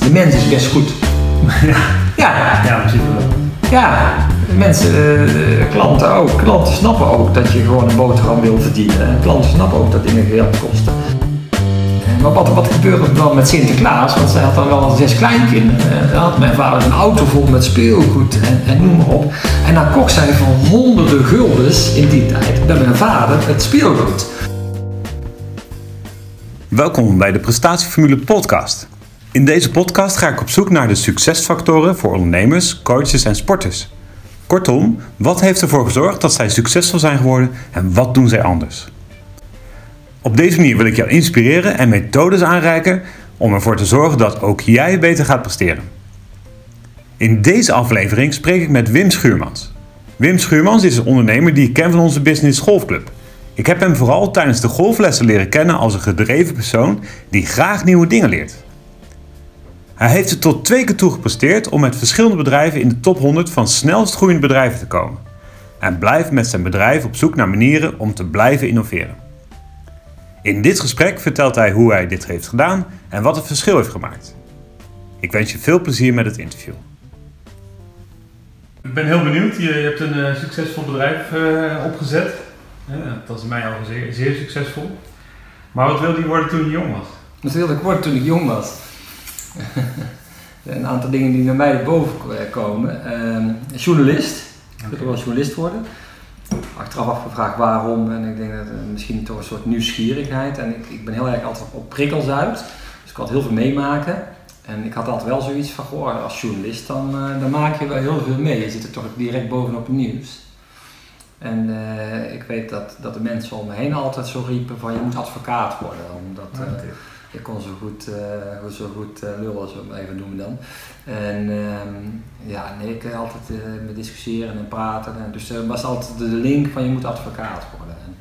de mens is best goed. Ja, Ja, ja in principe wel. ja. Mensen, eh, klanten ook. Klanten snappen ook dat je gewoon een boterham wil verdienen. En klanten snappen ook dat dingen geld kosten. Eh, Maar wat, wat gebeurde er dan met Sinterklaas? Want zij had dan wel zes kleinkinderen. En dan had mijn vader een auto vol met speelgoed en, en noem maar op. En dan kocht zij voor honderden guldens in die tijd bij mijn vader het speelgoed. Welkom bij de Prestatieformule Podcast. In deze podcast ga ik op zoek naar de succesfactoren voor ondernemers, coaches en sporters. Kortom, wat heeft ervoor gezorgd dat zij succesvol zijn geworden en wat doen zij anders? Op deze manier wil ik jou inspireren en methodes aanreiken om ervoor te zorgen dat ook jij beter gaat presteren. In deze aflevering spreek ik met Wim Schuurmans. Wim Schuurmans is een ondernemer die ik ken van onze Business Golfclub. Ik heb hem vooral tijdens de golflessen leren kennen als een gedreven persoon die graag nieuwe dingen leert. Hij heeft er tot twee keer toe gepresteerd om met verschillende bedrijven in de top 100 van snelst groeiende bedrijven te komen. En blijft met zijn bedrijf op zoek naar manieren om te blijven innoveren. In dit gesprek vertelt hij hoe hij dit heeft gedaan en wat het verschil heeft gemaakt. Ik wens je veel plezier met het interview. Ik ben heel benieuwd. Je, hebt een eh, succesvol bedrijf eh, opgezet. Dat is mij al zeer, zeer succesvol. Maar wat wilde je worden toen je jong was? Dat wilde ik worden toen ik jong was. een aantal dingen die naar mij boven komen. Ehm, journalist. Ik wilde wel journalist worden. Achteraf afgevraagd waarom. En ik denk dat het misschien toch een soort nieuwsgierigheid. En ik, ik ben heel erg altijd op prikkels uit. Dus ik had heel veel meemaken. En ik had altijd wel zoiets van, goh, als journalist dan, eh, dan maak je wel heel veel mee. Je zit er toch direct bovenop het nieuws. En eh, ik weet dat, dat de mensen om me heen altijd zo riepen van, je moet advocaat worden. Omdat, eh, ik kon zo goed, eh, zo goed eh, lullen, zo maar even noemen dan. En ehm, ja, nee, ik altijd eh, met discussiëren en praten. En dus er was altijd de link van je moet advocaat worden. En,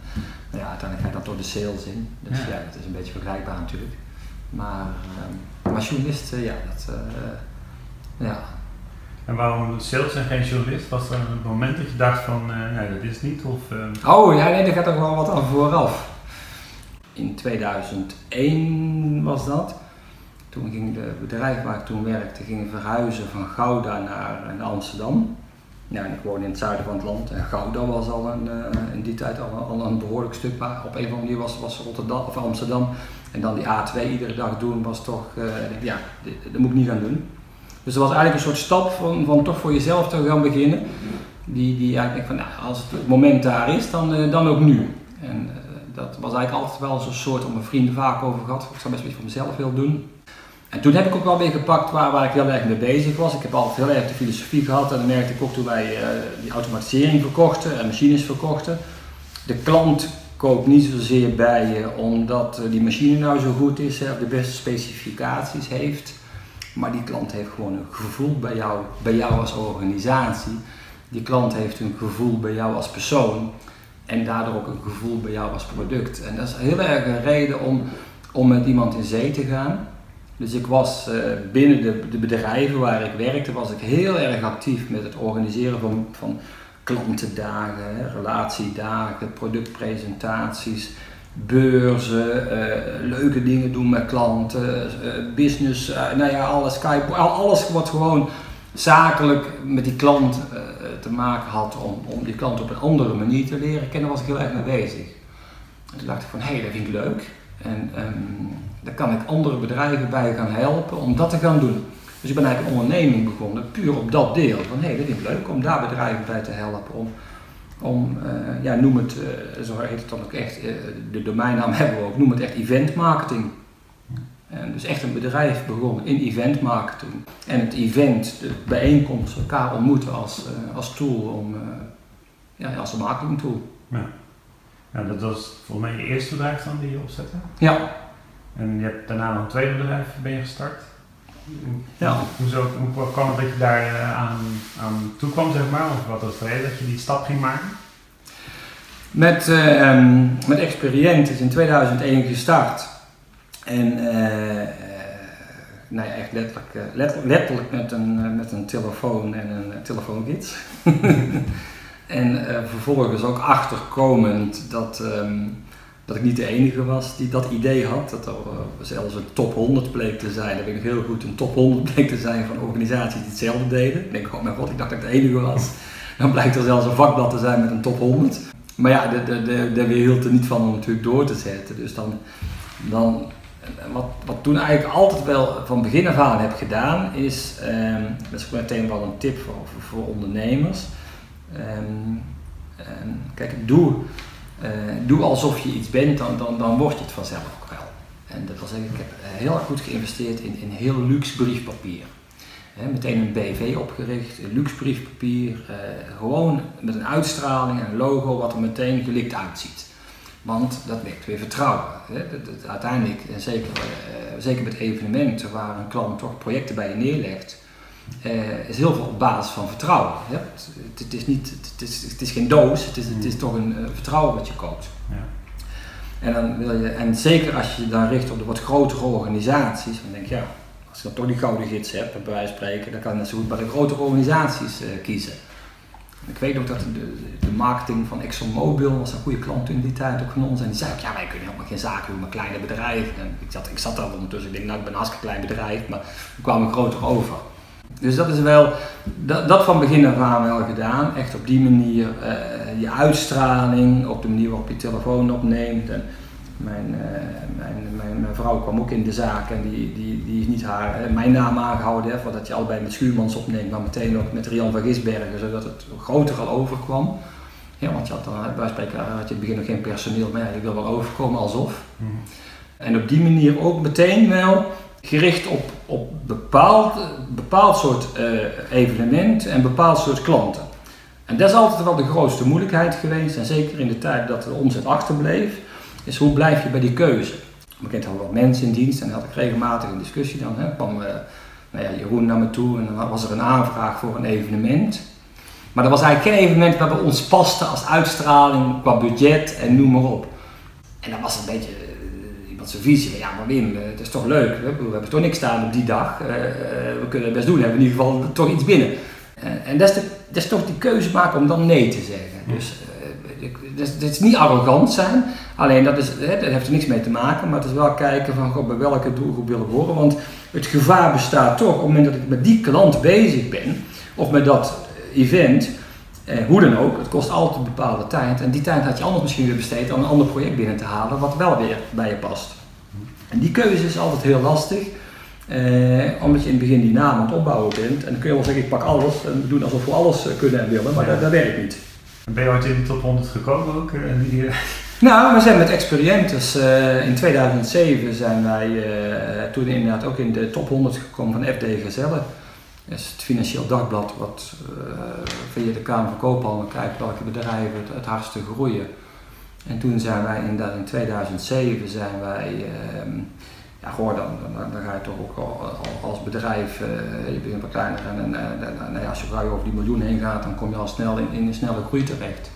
ja, uiteindelijk ga je dat door de sales in. Dus ja, Ja. dat is een beetje vergelijkbaar natuurlijk. Maar, ehm, maar journalist, ja, dat, ja. En waarom sales en geen journalist? Was er een moment dat je dacht van, nee, dat is niet? Of, eh, Oh ja, nee, daar gaat er wel wat aan vooraf. In 2001 was dat. Toen ging het bedrijf waar ik toen werkte ging verhuizen van Gouda naar, Amsterdam. Ja, ik in het zuiden van het land en Gouda was al een, eh, in die tijd al, een behoorlijk stuk, op een of andere manier was, was Rotterdam of Amsterdam en dan die A2 iedere dag doen was toch, denk, ja, dat moet ik niet gaan doen. Dus er was eigenlijk een soort stap van, van toch voor jezelf te gaan beginnen. Die, die eigenlijk van, nou, als het moment daar is, dan, eh, dan ook nu. En dat was eigenlijk altijd wel zo'n soort, om mijn vrienden vaak over gehad, ik zou best wel iets voor mezelf willen doen. En toen heb ik ook wel weer gepakt waar, waar ik heel erg mee bezig was. Ik heb altijd heel erg de filosofie gehad en dan merkte ik ook toen wij eh, die automatisering verkochten en machines verkochten. De klant koopt niet zozeer bij je omdat eh, die machine nou zo goed is hè, de beste specificaties heeft. Maar die klant heeft gewoon een gevoel bij jou, bij jou als organisatie. Die klant heeft een gevoel bij jou als persoon. En daardoor ook een gevoel bij jou als product. En dat is heel erg een reden om, om met iemand in zee te gaan. Dus ik was eh, binnen de, de bedrijven waar ik werkte, was ik heel erg actief met het organiseren van, van klantendagen, relatiedagen, productpresentaties, beurzen, eh, leuke dingen doen met klanten, eh, business, nou ja, alles, Skype, al- alles wat gewoon zakelijk met die klant te maken had om, om die klant op een andere manier te leren kennen, was ik heel erg mee bezig. En toen dacht ik van, hé, hey, dat vind ik leuk. En ehm, daar kan ik andere bedrijven bij gaan helpen om dat te gaan doen. Dus ik ben eigenlijk een onderneming begonnen, puur op dat deel. Van hé, hey, dat vind ik leuk om daar bedrijven bij te helpen. Om, om eh, ja, noem het, eh, zo heet het dan ook echt, eh, de domeinnaam hebben we ook, noem het echt event marketing. En dus echt een bedrijf begonnen in event marketing. En het event, de bijeenkomst, elkaar ontmoeten als, eh, als tool, om, eh, ja, als een marketing tool. ja. ja, dat was volgens mij je eerste bedrijf dan die je opzette. Ja, En je hebt daarna nog een tweede bedrijf ben je gestart. Ja. Hoezo, hoe kwam het dat je daar eh, aan, aan toe kwam, zeg maar? Of wat was het reden dat je die stap ging maken? Met, eh, ehm, met Experiënt is in 2001 gestart. En eh, eh, nou ja, echt letterlijk, eh, let- letterlijk met, een, met een telefoon en een telefoongids. en vervolgens ook achterkomend dat, ehm, dat ik niet de enige was die dat idee had. Dat er zelfs een top 100 bleek te zijn. Dat ik nog heel goed een top 100 bleek te zijn van organisaties die hetzelfde deden. Ik denk, oh mijn god, ik dacht dat ik de enige was. Dan blijkt er zelfs een vakblad te zijn met een top 100. Maar ja, daar de, hield er niet van om natuurlijk door te zetten. Dus dan, dan wat, wat toen eigenlijk altijd wel van begin af aan heb gedaan, is, um, dat is meteen wel een tip voor, voor, ondernemers. Um, um, kijk, doe, uh, doe alsof je iets bent, dan, dan, dan word je het vanzelf ook wel. En dat wil zeggen, ik heb heel erg goed geïnvesteerd in, in heel luxe briefpapier. Meteen een BV opgericht, een luxe briefpapier, uh, gewoon met een uitstraling en een logo wat er meteen gelikt uitziet. Want dat wekt weer vertrouwen. Hè. uiteindelijk, en zeker, uh, zeker met evenementen waar een klant toch projecten bij je neerlegt, uh, is heel veel op basis van vertrouwen. Hè. Het, het, is niet, het, is, het is geen doos, het is, het is toch een uh, vertrouwen wat je koopt. Ja. En, dan wil je, en zeker als je dan richt op de wat grotere organisaties, dan denk je ja, als je dan toch die gouden gids hebt, bij wijze van spreken, dan kan je net zo goed bij de grotere organisaties kiezen. Ik weet ook dat de, de marketing van ExxonMobil was een goede klant in die tijd ook van ons. En die zei ook, ja wij kunnen helemaal geen zaken doen met kleine bedrijven. En ik zat, ik zat daar ondertussen, ik denk nou ik ben een hartstikke klein bedrijf, maar we kwamen groter over. Dus dat is wel, dat, dat van begin af aan wel gedaan. Echt op die manier uh, je uitstraling, op de manier waarop je telefoon opneemt. En, mijn, uh, mijn, mijn, mijn, vrouw kwam ook in de zaak en die, die, die is niet haar, uh, mijn naam aangehouden, hè, voordat je allebei met Schuurmans opneemt, maar meteen ook met Rian van Gisbergen, zodat het groter al overkwam. Ja, want je had dan, bij spreken had je in het begin nog geen personeel, maar ja, je wil wel overkomen alsof. Mm. En op die manier ook meteen wel gericht op, op bepaald, bepaald soort uh, evenement en bepaald soort klanten. En dat is altijd wel de grootste moeilijkheid geweest, en zeker in de tijd dat de omzet achterbleef is hoe blijf je bij die keuze? Bekend hadden wel mensen in dienst en dan had ik regelmatig een discussie. Dan hè, kwam uh, nou ja, Jeroen naar me toe en dan was er een aanvraag voor een evenement. Maar dat was eigenlijk geen evenement waar we ons pasten als uitstraling qua budget en noem maar op. En dan was een beetje uh, iemand zijn visie ja maar Wim, uh, het is toch leuk, we, we hebben toch niks staan op die dag, we kunnen het best doen, we hebben in ieder geval toch iets binnen. en dat is, de, dat is toch die keuze maken om dan nee te zeggen. Dus het is niet arrogant zijn, alleen dat, is, hè, dat heeft er niks mee te maken, maar het is wel kijken van goh, bij welke doelgroep willen we horen. Want het gevaar bestaat toch op het moment dat ik met die klant bezig ben, of met dat event, eh, hoe dan ook, het kost altijd een bepaalde tijd. En die tijd had je anders misschien weer besteed om een ander project binnen te halen, wat wel weer bij je past. En die keuze is altijd heel lastig. Eh, omdat je in het begin die naam aan het opbouwen bent. En dan kun je wel zeggen, ik pak alles en we doen alsof we alles eh, kunnen en willen, maar dat, dat werkt niet. Ben je ooit in de top 100 gekomen ook? Eh, uh... Nou, we zijn met Experientes. Uh, in 2007 zijn wij toen inderdaad ook in de top 100 gekomen van FD Gezellen. Dat is het Financieel Dagblad wat via de Kamer van Koophandel kijkt welke bedrijven het, het hardste groeien. En toen zijn wij inderdaad in 2007 zijn wij ehm, ja, gewoon dan, dan, dan, ga je toch ook als bedrijf, uh, je bent wat kleiner en, en, en als je over die miljoen heen gaat, dan kom je al snel in, in een snelle groei terecht.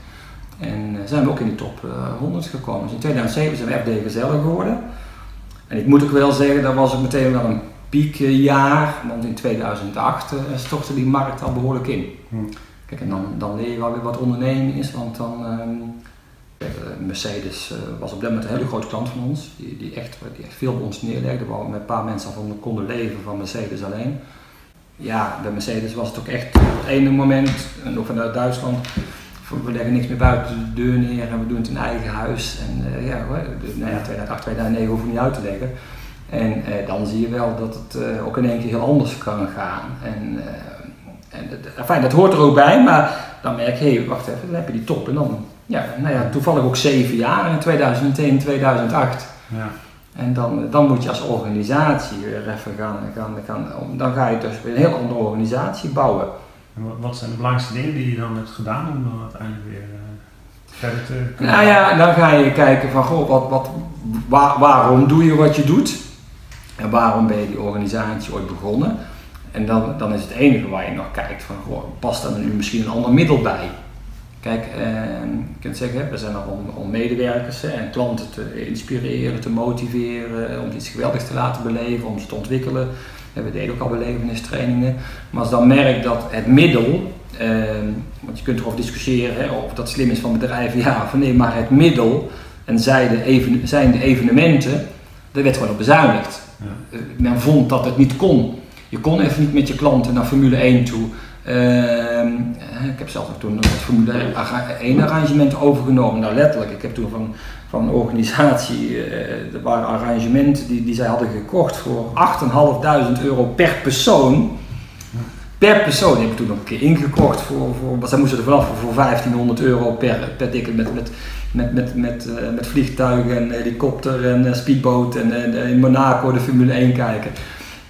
En uh, zijn we ook in de top uh, eh, 100 gekomen. Dus in 2007 zijn we FD Gezellig geworden. En ik moet ook wel zeggen, dat was ook meteen wel een piekjaar, want in 2008 stortte die markt al behoorlijk in. Hm. Kijk, en dan, dan leer je wel weer wat ondernemen is, want dan ehm, eh, Mercedes eh, was op dat moment een hele grote klant van ons, die, die, echt, die echt veel bij ons neerlegde, waar we met een paar mensen van konden leven van Mercedes alleen. Ja, bij Mercedes was het ook echt op het ene moment, en vanuit Duitsland, we leggen niks meer buiten de deur neer en we doen het in eigen huis. En uh, ja, nou ja, 2008, 2009 hoeven we niet uit te leggen. En dan zie je wel dat het ook in één keer heel anders kan gaan. En, en fijn, dat hoort er ook bij, maar dan merk je, hey, wacht even, dan heb je die top en dan ja, nou ja, toevallig ook zeven jaar in 2001, 2008. Ja. En dan, dan moet je als organisatie weer even gaan, gaan, gaan dan ga je dus weer een heel andere organisatie bouwen. En wat zijn de belangrijkste dingen die je dan hebt gedaan om dan uiteindelijk weer uh, verder te kunnen? Nou ja, dan ga je kijken van goh, wat, wat, waar, waarom doe je wat je doet? En waarom ben je die organisatie ooit begonnen? En dan, dan is het enige waar je nog kijkt van goh, past er nu misschien een ander middel bij? Kijk, eh, je kunt zeggen, we zijn er om, om medewerkers en klanten te inspireren, te motiveren, om iets geweldigs te laten beleven, om ze te ontwikkelen. We deden ook al belevenistrainingen. Maar als dan merkt dat het middel, eh, want je kunt erover discussiëren hè, of dat slim is van bedrijven, ja of nee, maar het middel En zij de even, zijn de evenementen, daar werd gewoon op bezuinigd. Ja. Eh, Men vond dat het niet kon. Je kon even niet met je klanten naar Formule 1 toe. Ehm, eh, ik heb zelf ook toen het Formule 1 arrangement overgenomen. Nou, letterlijk. Ik heb toen van, van een organisatie, eh, er waren arrangementen die, die zij hadden gekocht voor 8.500 euro per persoon. Per persoon. Heb ik toen nog een keer ingekocht voor, voor zij moesten er vanaf voor 1500 euro per, per ticket met, met, met, met, met, eh, met vliegtuigen en helikopter en eh, speedboot en eh, in Monaco de Formule 1 kijken.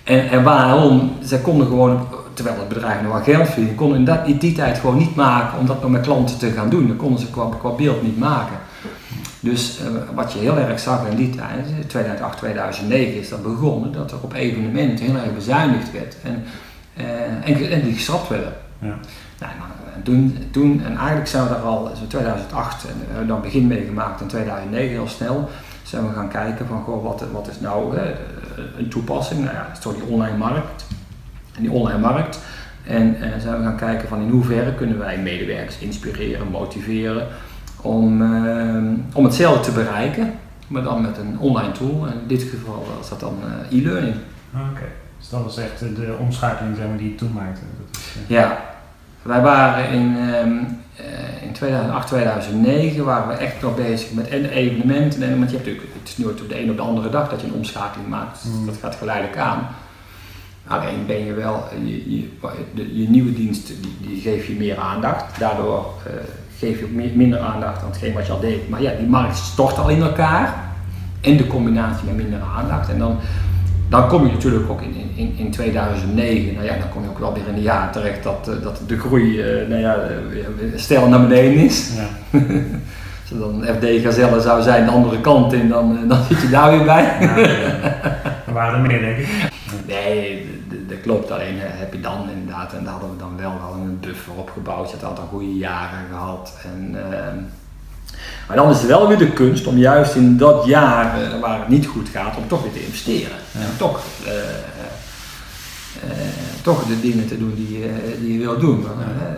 En, en waarom? Zij konden gewoon, terwijl het bedrijf nog wel geld verdiende, konden in, dat, in die tijd gewoon niet maken om dat nog met klanten te gaan doen. Dat konden ze qua, qua beeld niet maken. Dus eh, wat je heel erg zag in die tijd, 2008, 2009 is dat begonnen, dat er op evenementen heel erg bezuinigd werd en, eh, en, en die geschrapt werden. Ja. Nou, en toen, toen, en eigenlijk zijn we daar al, in 2008, en dan begin meegemaakt in 2009 heel snel, zijn we gaan kijken van goh, wat, wat is nou hè, een toepassing, nou ja, dat is toch die online markt. En die online markt. En eh, zijn we gaan kijken van in hoeverre kunnen wij medewerkers inspireren, motiveren om, eh, om hetzelfde te bereiken, maar dan met een online tool. En in dit geval was dat dan eh, e-learning. Ah, Oké, dus dat was echt de omschakeling zeg maar, die je toen maakte. Dat is, Ja, wij waren in, eh, in 2008, 2009 waren we echt nog bezig met en evenementen. En, want je hebt natuurlijk, het is nooit op de een op de andere dag dat je een omschakeling maakt. Mm. Dat gaat geleidelijk aan. Alleen ben je wel, je, je, de, je nieuwe dienst die, die geef je meer aandacht. Daardoor eh, geef je ook meer, minder aandacht aan hetgeen wat je al deed. Maar ja, die markt stort al in elkaar. En de combinatie met minder aandacht. En dan, dan kom je natuurlijk ook in, in, in 2009, nou ja, dan kom je ook wel weer in een jaar terecht dat, eh, dat de groei eh, nou ja, eh, stijl naar beneden is. ja. Als dan FD Gazelle zou zijn, de andere kant in, dan, eh, dan zit je daar weer bij. Ja, er waren er meer, denk ik. Nee, dat klopt. Alleen eh, heb je dan inderdaad, en daar hadden we dan wel wel een buffer opgebouwd. Je had altijd goede jaren gehad. En, ehm, maar dan is het wel weer de kunst om juist in dat jaar eh, waar het niet goed gaat, om toch weer te investeren. Ja. En toch, eh, eh, toch de dingen te doen die, je- die je wil doen. Want, Ja. eh,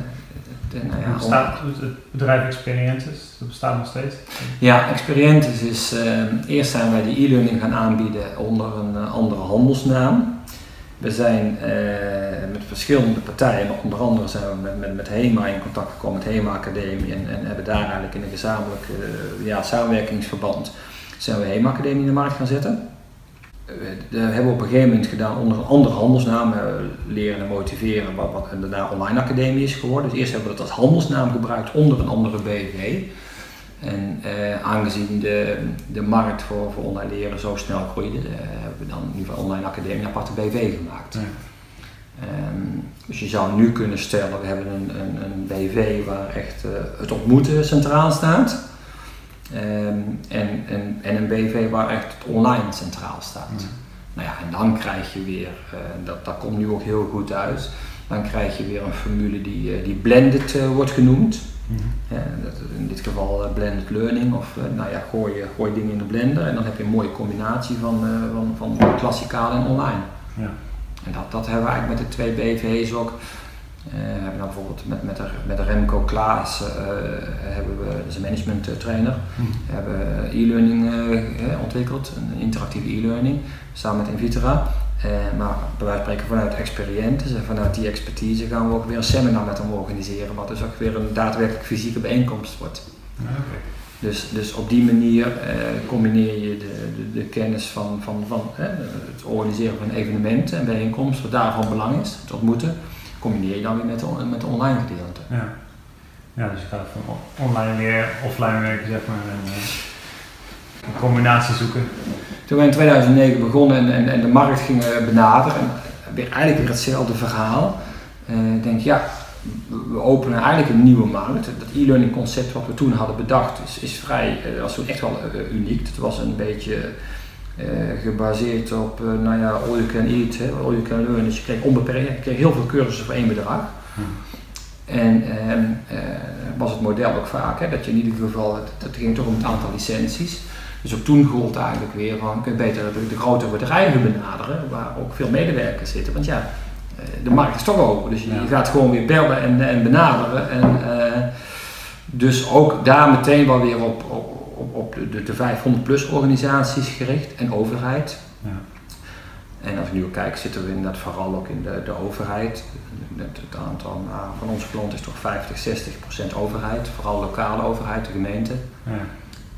het- nou ja, Het bestaat, het bedrijf Experiences, dat bestaat nog steeds. Ja, Experientis is, eh, eerst zijn wij die e-learning gaan aanbieden onder een andere handelsnaam. We zijn eh, met verschillende partijen, maar onder andere zijn we met, met, met HEMA in contact gekomen, met HEMA Academie en, en hebben daar eigenlijk in een gezamenlijk eh, ja, samenwerkingsverband zijn we HEMA Academie in de markt gaan zetten. Eh, Dat hebben we op een gegeven moment gedaan onder een andere handelsnaam, leren en motiveren, wat, daarna Online Academie is geworden. Dus eerst hebben we dat als handelsnaam gebruikt onder een andere BV. En eh, aangezien de, de markt voor, voor online leren zo snel groeide, eh, hebben we dan in ieder geval Online Academie een aparte BV gemaakt. Ja. Ehm, dus je zou nu kunnen stellen, we hebben een, een, een BV waar echt eh, het ontmoeten centraal staat. Ehm, en, en, en een BV waar echt het online centraal staat. Ja. Nou ja, en dan krijg je weer, dat, dat komt nu ook heel goed uit, dan krijg je weer een formule die, die blended wordt genoemd. Mhm. Dat, in dit geval eh, blended learning of eh, nou ja, gooi, je- gooi dingen in de blender en dan heb je een mooie combinatie van, eh, van, van klassikaal en online. Ja. En dat, dat hebben we eigenlijk met de twee BV's ook. Eh, we hebben dan bijvoorbeeld met, met, de, met de Remco Klaas eh, hebben we, dat is een management eh, trainer, Mhm. hebben e-learning eh, eh, ontwikkeld, een interactieve e-learning, samen met Invitra. Eh, maar bij wijze van spreken vanuit Experientes en vanuit die expertise gaan we ook weer een seminar met hem organiseren, wat dus ook weer een daadwerkelijk fysieke bijeenkomst wordt. Ja, oké. Dus, dus op die manier eh, combineer je de, de, de kennis van, van, van het organiseren van evenementen en bijeenkomsten, wat daarvan belang is, het ontmoeten, combineer je dan weer met de, met de online gedeelte. Ja. ja, dus je gaat van online weer offline werken, zeg maar. En, eh, een combinatie zoeken. Toen wij in 2009 begonnen en, en, en de markt gingen benaderen, en weer eigenlijk weer hetzelfde verhaal. Eh, ik denk, ja, we openen eigenlijk een nieuwe markt. Dat e-learning concept wat we toen hadden bedacht is, is vrij, eh, was toen echt wel eh, uniek. Het was een beetje eh, gebaseerd op, eh, nou ja, all you can eat, hè, all you can learn. Dus je kreeg onbeperkt, je kreeg heel veel cursussen voor één bedrag. En ehm, eh, was het model ook vaak, hè, dat je in ieder geval, het, het ging toch om het aantal licenties. Dus ook toen gold eigenlijk weer van, kun je beter de, grote bedrijven benaderen, waar ook veel medewerkers zitten. Want ja, eh, de markt is toch open, dus je, Ja. gaat gewoon weer bellen en, en benaderen. En, eh, dus ook daar meteen wel weer op, op, op, op de, de, de 500 plus organisaties gericht en overheid. Ja. En als ik nu kijk, zitten we inderdaad vooral ook in de, de overheid. Het, het aantal nou, van onze klanten is toch 50, 60 procent overheid, vooral lokale overheid, de gemeente. Ja.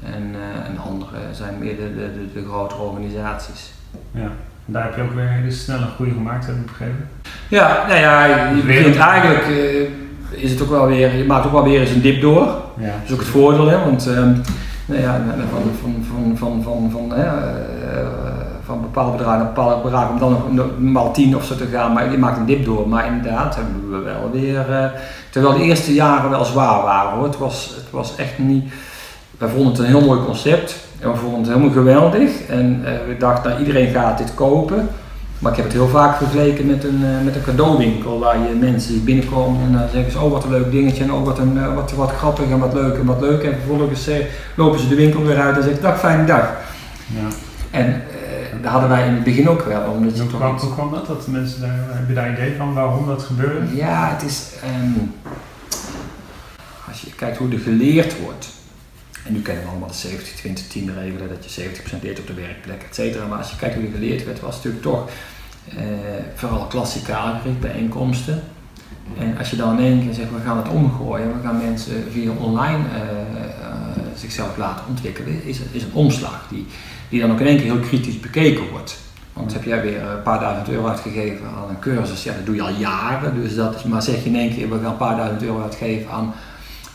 En, eh, en andere zijn meer de, de, de, de grotere organisaties. ja. Daar heb je ook weer hele snelle groei gemaakt, heb ik begrepen. Ja, nou ja, je begint eigenlijk, eh, is het ook wel weer, je maakt ook wel weer eens een dip door. Ja. Dat is ook het voordeel, hè, want ehm, nou ja, van, van, van, van, van, hè, eh, van bepaalde bedragen naar bepaalde bedragen om dan nog maal 10 of zo te gaan, maar je maakt een dip door. Maar inderdaad hebben we wel weer, terwijl de eerste jaren wel zwaar waren hoor, het was, het was echt niet, wij vonden het een heel mooi concept en we vonden het helemaal geweldig en eh, we dachten nou, iedereen gaat dit kopen. Maar ik heb het heel vaak vergeleken met een, eh, met een cadeauwinkel waar je mensen die binnenkomen en dan zeggen ze, oh wat een leuk dingetje en oh wat, een, eh, wat, wat grappig en wat leuk en wat leuk. En vervolgens lopen ze de winkel weer uit en zeggen, dag fijne dag. Ja. En dat hadden wij in het begin ook wel, omdat Hoe kwam, hoe kwam dat? dat mensen daar, heb je daar idee van waarom dat gebeurde? Ja, het is. ehm, als je kijkt hoe er geleerd wordt. En nu kennen we allemaal de 70-20-10 regelen, dat je 70% leert op de werkplek, et cetera. Maar als je kijkt hoe er geleerd werd, was het natuurlijk toch eh, vooral klassikaal gericht, bijeenkomsten. En als je dan in één keer zegt, we gaan het omgooien, we gaan mensen via online eh, eh, zichzelf laten ontwikkelen, is, is een omslag die, die dan ook in één keer heel kritisch bekeken wordt. Want heb jij weer een paar duizend euro uitgegeven aan een cursus, ja dat doe je al jaren. Dus dat is, maar zeg je in één keer, we gaan een paar duizend euro uitgeven aan,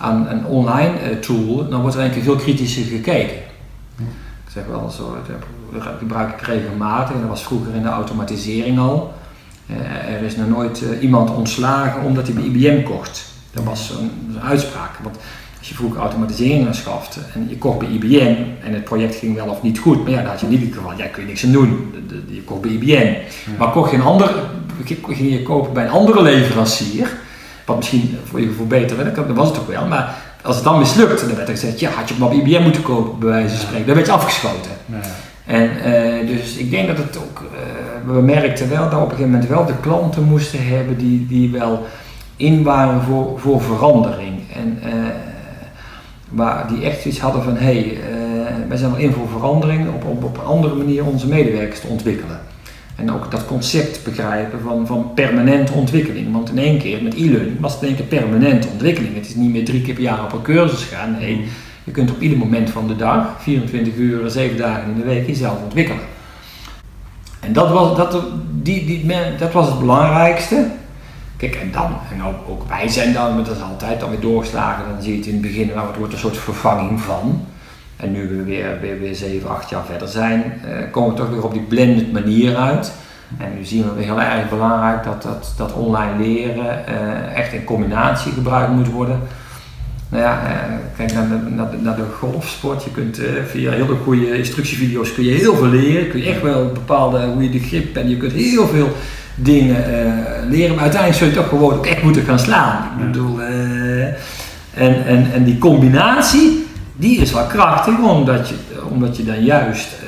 aan een online eh, tool, dan wordt er één keer veel kritischer gekeken. Ik zeg wel zo, dat gebruik ik regelmatig, en dat was vroeger in de automatisering al. Eh, er is nog nooit eh, iemand ontslagen omdat hij bij IBM kocht. Dat was zo'n zo'n uitspraak. Want als je vroeger automatisering aanschafte en je kocht bij IBM en het project ging wel of niet goed, maar ja, dan had je niet het geval, ja, kun je niks aan doen. Je kocht bij IBM. Maar kocht je een ander, ging je kopen bij een andere leverancier, wat misschien voor je gevoel beter werd, dat was het ook wel, maar als het dan mislukte, dan werd er gezegd, ja, had je maar bij IBM moeten kopen, bij wijze van spreken. Dan werd je afgeschoten. Ja. En eh, dus ik denk dat het ook, eh, we merkten wel dat we op een gegeven moment wel de klanten moesten hebben die, die wel in waren voor, voor verandering. En eh, waar die echt iets hadden van, hé, hey, wij zijn wel in voor verandering, op, op, op een andere manier onze medewerkers te ontwikkelen. En ook dat concept begrijpen van, van permanente ontwikkeling. Want in één keer met e-learning was het in één keer permanente ontwikkeling. Het is niet meer drie keer per jaar op een cursus gaan. Nee, je kunt op ieder moment van de dag, 24 uur, 7 dagen in de week, jezelf ontwikkelen. En dat was, dat, die, die, dat was het belangrijkste. Kijk, en dan, en ook, ook wij zijn dan, maar dat is altijd dan weer doorgeslagen, dan zie je het in het begin, nou, het wordt een soort vervanging van. En nu we weer, weer, weer 7, 8 jaar verder zijn, eh, komen we toch weer op die blended manier uit. En nu zien we weer heel erg belangrijk dat, dat, dat online leren eh, echt in combinatie gebruikt moet worden. Nou ja, eh, kijk naar de, naar, de, naar de golfsport. Je kunt eh, via hele goede instructievideo's kun je heel veel leren. Kun je echt wel bepaalde hoe je de grip en je kunt heel veel dingen eh, leren. Maar uiteindelijk zul je toch gewoon ook echt moeten gaan slaan. Ik bedoel, eh, en, en, en die combinatie, die is wel krachtig, omdat je, omdat je dan juist eh,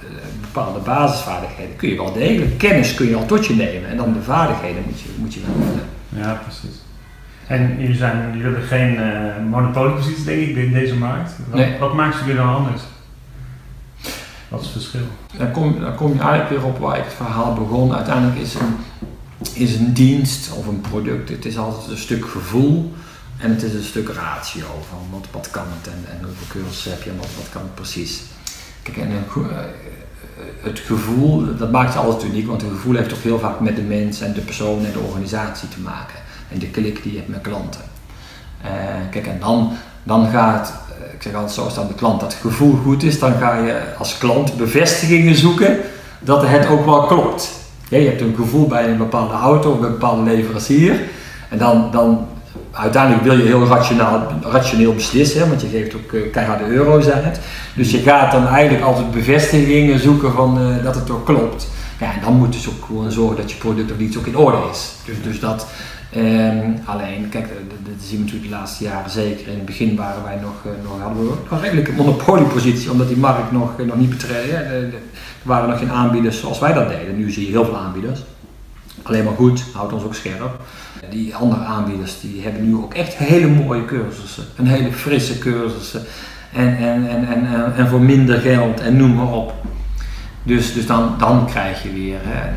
de bepaalde basisvaardigheden kun je wel delen. Kennis kun je al tot je nemen en dan de vaardigheden moet je, moet je. Ja, precies. En jullie, zijn, jullie hebben geen eh monopoliepositie, denk ik, in deze markt. Wat, Nee. wat maakt jullie dan anders? Wat is het verschil? Dan kom, dan kom je eigenlijk weer op waar ik het verhaal begon. Uiteindelijk is een, is een dienst of een product, het is altijd een stuk gevoel en het is een stuk ratio. Van wat, wat kan het en, en hoeveel cursussen heb je en wat, wat kan het precies. Kijk, en go- eh, het gevoel, dat maakt het altijd uniek, want een gevoel heeft toch heel vaak met de mens en de persoon en de organisatie te maken. En de klik die je hebt met klanten. Eh, kijk, en dan, dan gaat, eh, ik zeg altijd zo, als dan de klant dat gevoel goed is, dan ga je als klant bevestigingen zoeken dat het ook wel klopt. Ja, je hebt een gevoel bij een bepaalde auto of een bepaalde leverancier. En dan, dan uiteindelijk wil je heel rationeel, beslissen, want je geeft ook uh, keiharde euro's uit. Dus je gaat dan eigenlijk altijd bevestigingen zoeken van eh, dat het ook klopt. Ja, en dan moet dus ook gewoon zorgen dat je product of iets ook in orde is. Dus, dus dat, ehm, alleen, kijk, dat, dat zien we natuurlijk de laatste jaren zeker. In het begin waren wij nog, eh, nog hadden we nog redelijk een monopoliepositie, omdat die markt nog, eh, nog niet betreden. Eh, Er waren nog geen aanbieders zoals wij dat deden. Nu zie je heel veel aanbieders. Alleen maar goed, houdt ons ook scherp. Die andere aanbieders die hebben nu ook echt hele mooie cursussen. Een hele frisse cursussen. en, en, en, en, en voor minder geld en noem maar op. Dus, dus dan, dan krijg je weer, hè,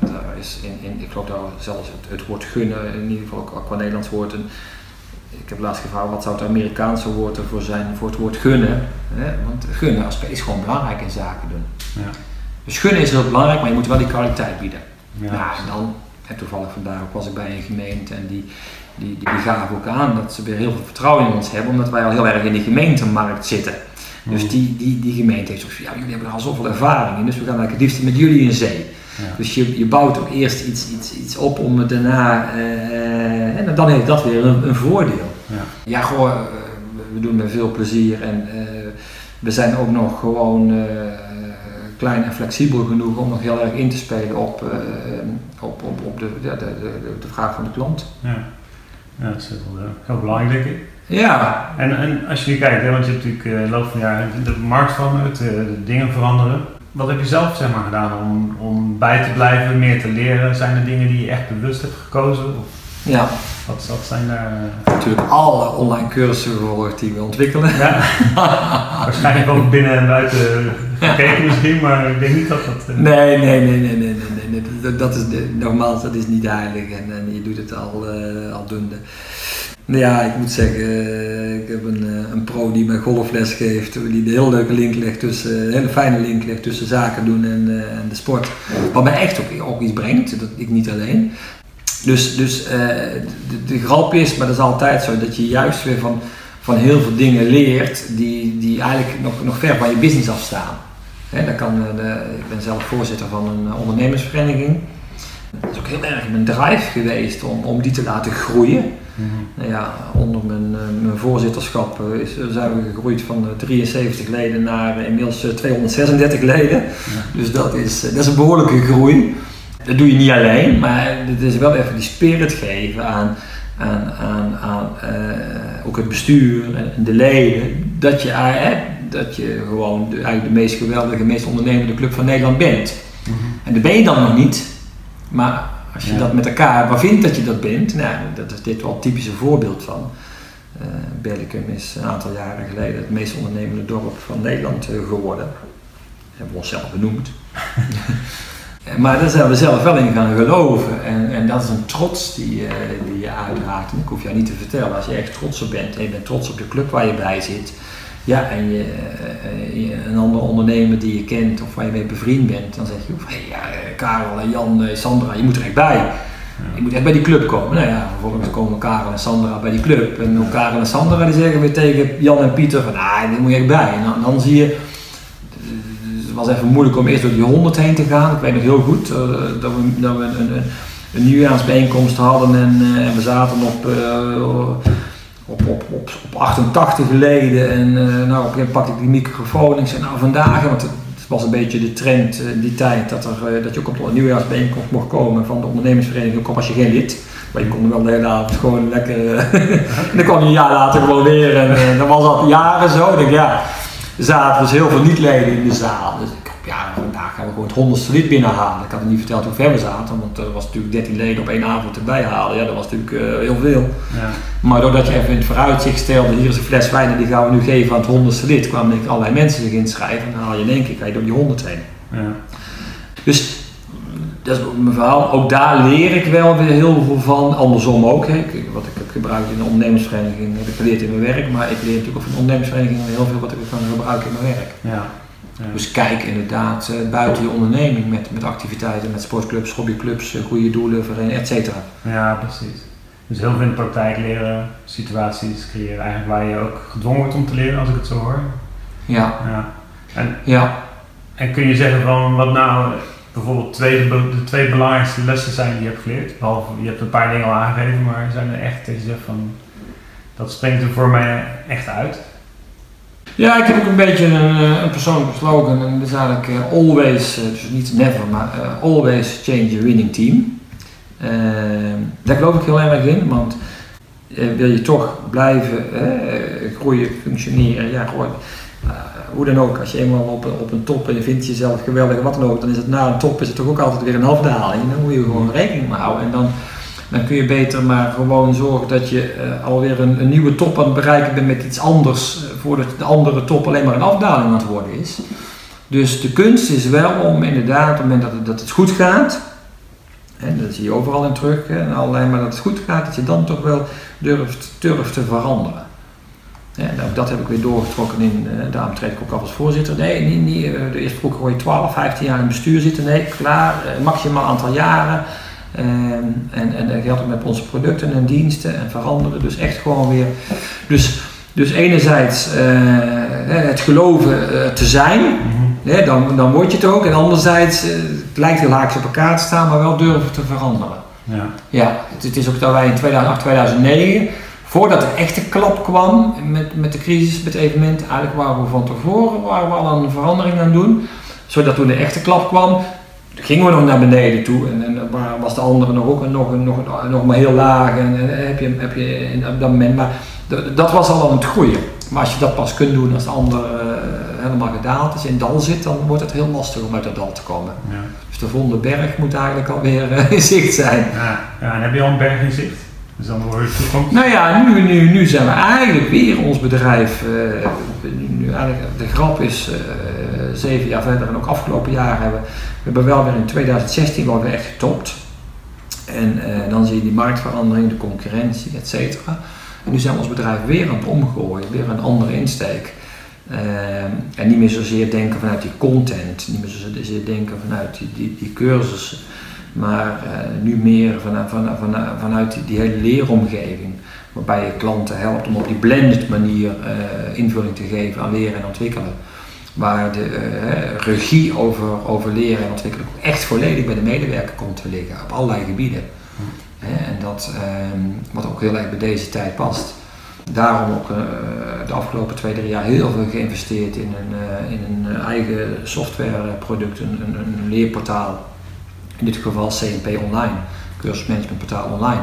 dat, is in, in, ik geloof dat zelfs het, het woord gunnen, in ieder geval ook qua Nederlands woord, ik heb laatst gevraagd wat zou het Amerikaanse woord ervoor zijn voor het woord gunnen. Hè? Want gunnen als is gewoon belangrijk in zaken doen. Ja. Dus gunnen is heel belangrijk, maar je moet wel die kwaliteit bieden. Ja, nou, en dan, en toevallig vandaag ook was ik bij een gemeente en die, die, die, gaven ook aan dat ze weer heel veel vertrouwen in ons hebben, omdat wij al heel erg in die gemeentemarkt zitten. Dus die, die, die gemeente heeft gezegd, ja, jullie hebben er al zoveel ervaring in, dus we gaan eigenlijk het liefst met jullie in zee. Dus je, je bouwt ook eerst iets, iets, iets op om het daarna, uh, en dan heeft dat weer een, een voordeel. Ja, ja gewoon, uh, we doen met veel plezier en uh, we zijn ook nog gewoon klein en flexibel genoeg om nog heel erg in te spelen op, op, op, op de, de, de, de, vraag van de klant. Ja, ja dat is heel, heel belangrijk denk ik. Ja. En, en als je nu kijkt, hè, want je hebt natuurlijk uh, loop van jaar de markt verandert, de dingen veranderen. Wat heb je zelf zeg maar, gedaan om, om bij te blijven, meer te leren? Zijn er dingen die je echt bewust hebt gekozen? Of ja. Wat, wat zijn daar? Natuurlijk alle online cursussen gevolgd die we ontwikkelen. Ja. Waarschijnlijk ook binnen en buiten gekeken misschien, maar ik denk niet dat dat... Uh... Nee, nee, nee, nee, nee, nee, nee, Dat, is de, nogmaals, dat is niet heilig en, en je doet het al, uh, al dunde. Nou ja, ik moet zeggen, eh, ik heb een, eh, een pro die mij golfles geeft, die een heel leuke link legt tussen, een hele fijne link legt tussen zaken doen en, uh, en de sport. Wat mij echt ook, ook iets brengt, dat ik niet alleen. Dus, dus uh, de, de grap is, maar dat is altijd zo, dat je juist weer van, van heel veel dingen leert die, die eigenlijk nog, nog ver van je business afstaan. He, dan kan, de, ik ben zelf voorzitter van een ondernemersvereniging. Dat is ook heel erg mijn drive geweest om, om die te laten groeien. Nou ja, onder mijn, eh, mijn voorzitterschap eh, is, zijn we gegroeid van 73 eh, leden naar inmiddels 236 leden. Dus dat is, dat is een behoorlijke groei. Dat doe je niet alleen, maar het is wel even die spirit geven aan, aan, aan, aan ook het bestuur en de leden. Dat je, dat je gewoon de, eigenlijk de meest geweldige, meest ondernemende club van Nederland bent. Mhm. En dat ben je dan nog niet, maar als je dat met elkaar bevindt dat je dat bent, nou, dat is dit wel een typische voorbeeld van. Uh, Berlicum is een aantal jaren geleden het meest ondernemende dorp van Nederland geworden. Dat hebben we onszelf benoemd. maar daar zijn we zelf wel in gaan geloven. En, en dat is een trots die, uh, die je uitraakt. En ik hoef jou niet te vertellen, als je echt trots op bent en je bent trots op de club waar je bij zit, ja, en je, uh, een andere ondernemer die je kent of waar je mee bevriend bent, dan zeg je, hey, ja, eh, Karel, Jan, Sandra, je moet er echt bij. Je moet echt bij die club komen. Nou ja, vervolgens komen Karel en Sandra bij die club. En Karel en Sandra die zeggen weer tegen Jan en Pieter van, ah, daar moet je echt bij. En dan, dan zie je, het was even moeilijk om eerst door die honderd heen te gaan. Ik weet nog heel goed uh, dat we, dat we een, een, een nieuwjaarsbijeenkomst hadden en, uh, we zaten op... Uh, op, op, op, op 88 leden. En uh, nou, op een gegeven pakte ik die microfoon en ik zei, nou vandaag, want het was een beetje de trend die tijd, dat, er, uh, dat je ook op een nieuwjaarsbijeenkomst mocht komen van de ondernemersvereniging, ook als je geen lid. Maar je kon wel de hele avond gewoon lekker, uh, en dan kwam je een jaar later gewoon weer en dan was dat jaren zo. Denk, ja, er zaten dus heel veel niet-leden in de zaal. Dus ja, vandaag gaan we gewoon het honderdste lid binnenhalen. Ik had niet verteld hoe ver we zaten, want er was natuurlijk 13 leden op één avond erbij halen. Ja, dat was natuurlijk uh, heel veel. Ja. Maar doordat je even in het vooruitzicht stelde, hier is een fles wijn en die gaan we nu geven aan het honderdste lid, kwamen ik allerlei mensen zich inschrijven en dan haal je in één keer, ga je door die honderd heen. Ja. Dus dat is mijn verhaal. Ook daar leer ik wel weer heel veel van. Andersom ook. Hè. Wat ik heb gebruikt in een ondernemersvereniging heb ik geleerd in mijn werk. Maar ik leer natuurlijk ook van een ondernemersvereniging heel veel wat ik kan gebruiken in mijn werk. Ja. Dus kijk inderdaad uh, buiten je onderneming met, met activiteiten, met sportclubs, hobbyclubs, uh, goede doelen, verenigingen, et cetera. Ja, precies. Dus heel veel in de praktijk leren, situaties creëren, eigenlijk waar je ook gedwongen wordt om te leren, als ik het zo hoor. Ja. ja. En, ja. en kun je zeggen van wat nou bijvoorbeeld twee, de twee belangrijkste lessen zijn die je hebt geleerd? Behalve, je hebt een paar dingen al aangegeven, maar zijn er echt dat je van dat springt er voor mij echt uit? Ja, ik heb ook een beetje een, eh, een persoonlijke slogan en dat is eigenlijk uh, always, uh, dus niet never, maar always change your winning team. daar geloof ik heel erg in, want wil je toch blijven groeien, functioneren, ja, gewoon, hoe dan ook, als je eenmaal op, een top en je vindt jezelf geweldig wat dan ook, dan is het na een top is het toch ook altijd weer een afdaling. Dan moet je gewoon rekening mee houden. En dan, dan kun je beter maar gewoon zorgen dat je uh, alweer een, een, nieuwe top aan het bereiken bent met iets anders voordat de andere top alleen maar een afdaling aan het worden is. Dus de kunst is wel om inderdaad op het moment dat het, dat het goed gaat, en dat zie je overal in terug, en alleen maar dat het goed gaat, dat je dan toch wel durft, durft te veranderen. En dat heb ik weer doorgetrokken in, uh, daarom treed ik ook af als voorzitter. Nee, niet, niet, uh, de eerste vroeger je 12, 15 jaar in bestuur zitten. Nee, klaar, uh, maximaal aantal jaren. Ehm, en, en dat geldt ook met onze producten en diensten en veranderen. Dus echt gewoon weer. Dus, dus enerzijds het geloven te zijn, mm dan, dan word je het ook. En anderzijds, het lijkt heel haaks op elkaar te staan, maar wel durven te veranderen. Ja, ja het, het is ook dat wij in 2008, 2009 voordat de echte klap kwam met, met de crisis, met het evenement, eigenlijk waren we van tevoren waren we al een verandering aan het doen. Zodat toen de echte klap kwam, gingen we nog naar beneden toe en, en was de andere nog, ook, nog, nog, nog maar heel laag en, en heb je, heb je op dat moment, maar dat was al aan het groeien. Maar als je dat pas kunt doen als de ander uh, helemaal gedaald is, in dal zit, dan wordt het heel lastig om uit dat dal te komen. Ja. Dus de volgende berg moet eigenlijk alweer uh, in zicht zijn. Ja. ja, en heb je al een berg in zicht? Dus dan word je? Nou ja, nu, nu, nu zijn we eigenlijk weer ons bedrijf. Uh, nu eigenlijk, de grap is, uh, zeven jaar verder en ook afgelopen jaar hebben we hebben wel weer in 2016 wel weer echt getopt. En uh, dan zie je die marktverandering, de concurrentie, et cetera. En nu zijn we ons bedrijf weer aan het omgooien, weer een andere insteek. en niet meer zozeer denken vanuit die content, niet meer zozeer denken vanuit die, die, die cursussen maar uh, nu meer vanuit, die, hele leeromgeving, waarbij je klanten helpt om op die blended manier uh, invulling te geven aan leren en ontwikkelen. Waar de uh, regie over, over leren en ontwikkelen echt volledig bij de medewerker komt te liggen, op allerlei gebieden. en dat, um, wat ook heel erg bij deze tijd past. Daarom ook de afgelopen twee, drie jaar heel veel geïnvesteerd in een, in een eigen softwareproduct, een, een, een leerportaal in dit geval CNP Online, cursusmanagementportaal online.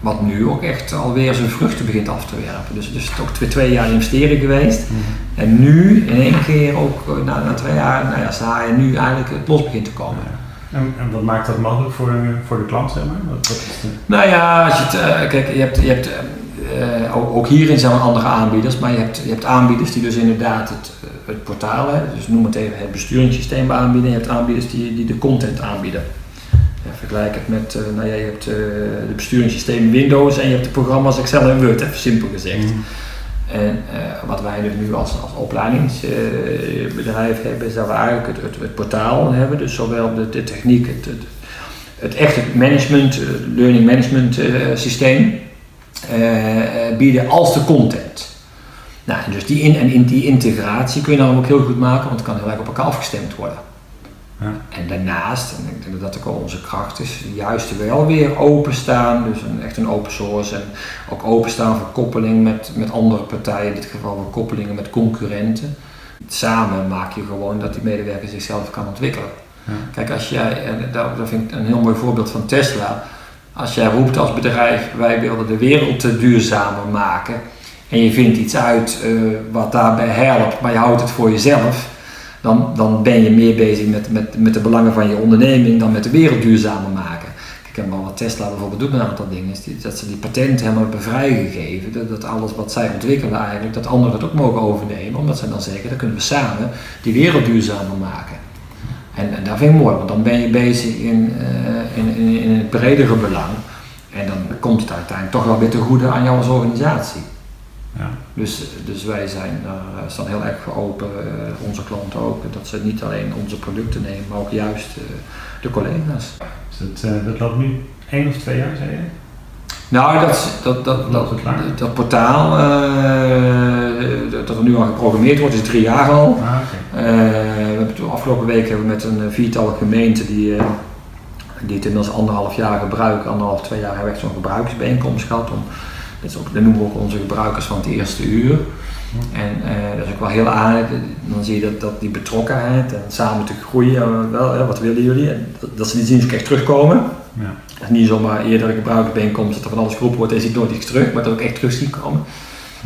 Wat nu ook echt alweer zijn vruchten begint af te werpen. Dus het is toch twee, twee jaar investeren geweest. Mhm. En nu in één keer ook eh, na, na twee jaar, nou ja, sta je nu eigenlijk het los begint te komen. En, en, wat maakt dat mogelijk voor de, voor de klant, zeg maar? Wat, wat is de... Nou ja, als je het, uh, kijk, je hebt, je hebt uh, ook, ook, hierin zijn er andere aanbieders, maar je hebt, je hebt aanbieders die dus inderdaad het, het portaal hebben, dus noem het even het besturingssysteem aanbieden. Je hebt aanbieders die, die de content aanbieden. vergelijk het met, uh, nou ja, je hebt uh, de besturingssysteem Windows en je hebt de programma's Excel en Word, even simpel gezegd. Mm. En wat wij dus nu als, als opleidingsbedrijf hebben, is dat we eigenlijk het, het, het portaal hebben, dus zowel de, de techniek, het, het, het echte management, learning management systeem bieden als de content. Nou, en dus die, in, en in die integratie kun je dan ook heel goed maken, want het kan heel erg op elkaar afgestemd worden. Ja. En daarnaast, en ik denk dat dat ook al onze kracht is, juist wel weer openstaan, dus een, echt een open source en ook openstaan voor koppeling met, met andere partijen, in dit geval voor koppelingen met concurrenten. Samen maak je gewoon dat die medewerker zichzelf kan ontwikkelen. Ja. Kijk, als jij, en dat, dat vind ik een heel mooi voorbeeld van Tesla, als jij roept als bedrijf, wij willen de wereld duurzamer maken, en je vindt iets uit uh, wat daarbij helpt, maar je houdt het voor jezelf, dan, dan ben je meer bezig met, met, met de belangen van je onderneming dan met de wereld duurzamer maken. Kijk, maar wat Tesla bijvoorbeeld doet met een aantal dingen, is dat ze die patenten helemaal hebben vrijgegeven. Dat, dat alles wat zij ontwikkelen eigenlijk, dat anderen het ook mogen overnemen, omdat zij dan zeggen, dan kunnen we samen die wereld duurzamer maken. En, en dat vind ik mooi, want dan ben je bezig in, uh, in, in, in het bredere belang. En dan komt het uiteindelijk toch wel weer te goede aan jou als organisatie. Ja. Dus, dus wij zijn daar uh, staan heel erg voor open, uh, onze klanten ook, dat ze niet alleen onze producten nemen, maar ook juist uh, de collega's. Dus dat, dat loopt nu één of twee jaar, zei je? Nou, dat, dat, dat, dat, dat portaal dat er nu al geprogrammeerd wordt, is drie jaar al. Ah, okay. we hebben afgelopen week hebben we met een viertal gemeenten die, die het inmiddels anderhalf jaar gebruiken, anderhalf, twee jaar hebben we echt zo'n gebruiksbijeenkomst gehad om dat, is ook, dat noemen we ook onze gebruikers van het eerste uur. En uh, dat is ook wel heel aardig. Dan zie je dat, dat die betrokkenheid en samen te groeien, wel, hè, wat willen jullie? En dat, dat ze die zien echt terugkomen. Ja. Het is niet zomaar eerder een gebruikersbijeenkomst dat er van alles geroepen wordt en ziet nooit iets terug, maar dat ook echt terug komen.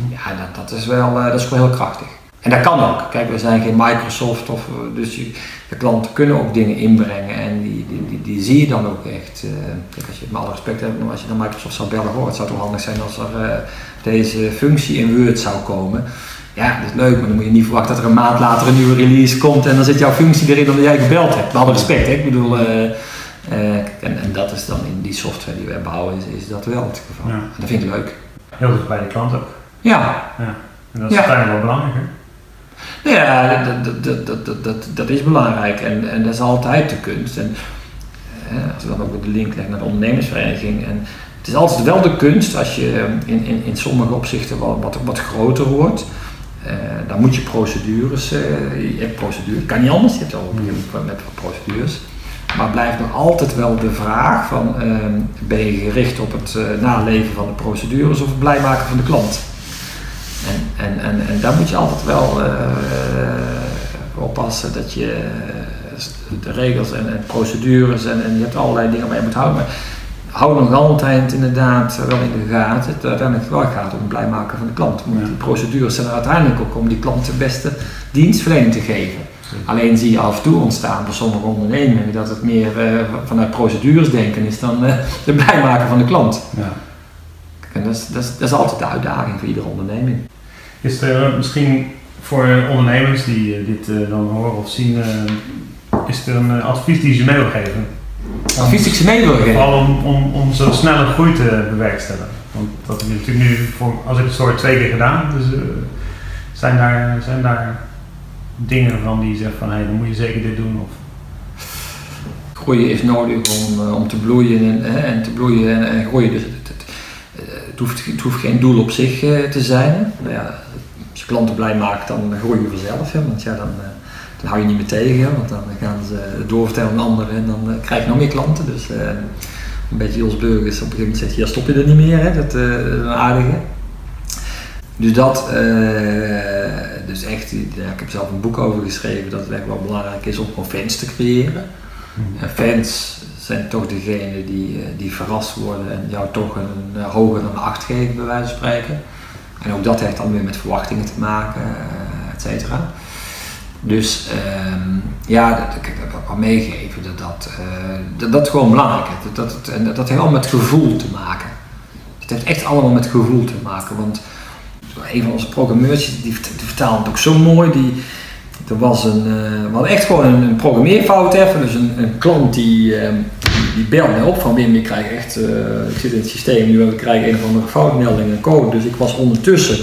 Ja, dat, dat, is wel, uh, dat is wel heel krachtig. En dat kan ook. Kijk, we zijn geen Microsoft, of, eh, dus de klanten kunnen ook dingen inbrengen en die, die, die, zie je dan ook echt. Uh, kijk, als je met alle respect hebt, als je naar Microsoft zou bellen, hoor, het zou toch handig zijn als er deze functie in Word zou komen. Ja, dat is leuk, maar dan moet je niet verwachten dat er een maand later een nieuwe release komt en dan zit jouw functie erin omdat jij gebeld hebt. We hadden respect, hè? ik bedoel, eh, eh, en, en dat is dan in die software die we bouwen, is, is dat wel het geval. Ja. En dat vind ik leuk. Heel dicht bij de klant ook. Ja, Ja. En dat is Ja. uiteindelijk wel belangrijk. Hè? Nou ja, dat, dat, dat, dat, dat, dat, is belangrijk en, en dat is altijd de kunst. En eh, als we dan ook de link leggen naar de ondernemersvereniging. En het is altijd wel de kunst als je eh, in, in, in sommige opzichten wat, wat, wat groter wordt. eh, dan moet je procedures, eh, je hebt procedures, kan niet anders, je hebt al op met procedures. Maar blijft nog altijd wel de vraag van, eh, ben je gericht op het eh, naleven van de procedures of het blij maken van de klant? En, en, en, en daar moet je altijd wel eh, oppassen dat je eh, de regels en, en procedures en, en je hebt allerlei dingen waar je moet houden. Maar hou nog altijd inderdaad wel in de gaten dat het uiteindelijk wel gaat om het blij maken van de klant. Want Ja. die procedures zijn er uiteindelijk ook om die klant de beste dienstverlening te geven. Alleen zie je af en toe ontstaan bij sommige ondernemingen dat het meer eh, vanuit procedures denken is dan eh, de blij maken van de klant. Ja. En dat is, dat, is, dat is altijd de uitdaging voor iedere onderneming. Is er misschien voor ondernemers die eh, dit dan horen of zien, eh, is er een advies die ze mee wil geven? Advies die ik ze mee wil geven. Vooral om, om, om zo snelle groei te bewerkstelligen. Want dat heb je natuurlijk nu, voor, als ik het zo twee keer gedaan. Dus eh, zijn, daar, zijn daar dingen van die zegt van, hé, dan moet je zeker dit doen? Of, Groeien is nodig om, eh, om te bloeien en, hè, en te bloeien en, en groeien. Dus het, hoeft, het geen doel op zich eh, te zijn. Nou ja, als je klanten blij maakt, dan groei je vanzelf. Hè, want ja, dan, eh, dan hou je niet meer tegen. Want dan gaan ze doorvertellen aan anderen en dan krijg je nog meer klanten. Dus een beetje Jos Burgers op een gegeven moment zegt, ja stop je er niet meer. Hè, dat, is een aardige. Dus dat, dus echt, ja, ik heb zelf een boek over geschreven dat het echt wel belangrijk is om gewoon fans te creëren. En fans zijn toch degenen die, eh, die verrast worden en jou toch een, eh, hoger dan 8 geven, bij wijze van spreken. En ook dat heeft dan weer met verwachtingen te maken, eh, et cetera. Dus ehm, ja, dat, ik heb ook wel meegeven dat dat, eh, dat, dat gewoon belangrijk is. Dat, dat, en dat, dat heeft allemaal met gevoel te maken. Het heeft echt allemaal met gevoel te maken. Want een van onze programmeurs die, die vertaalde het ook zo mooi. Die, er was een, eh, hadden echt gewoon een, een programmeerfout even. Dus een, klant die, ehm, die, belde mij op van Wim, ik krijg echt, eh, ik zit in het systeem nu en we krijgen een of andere foutmelding en code. Dus ik was ondertussen,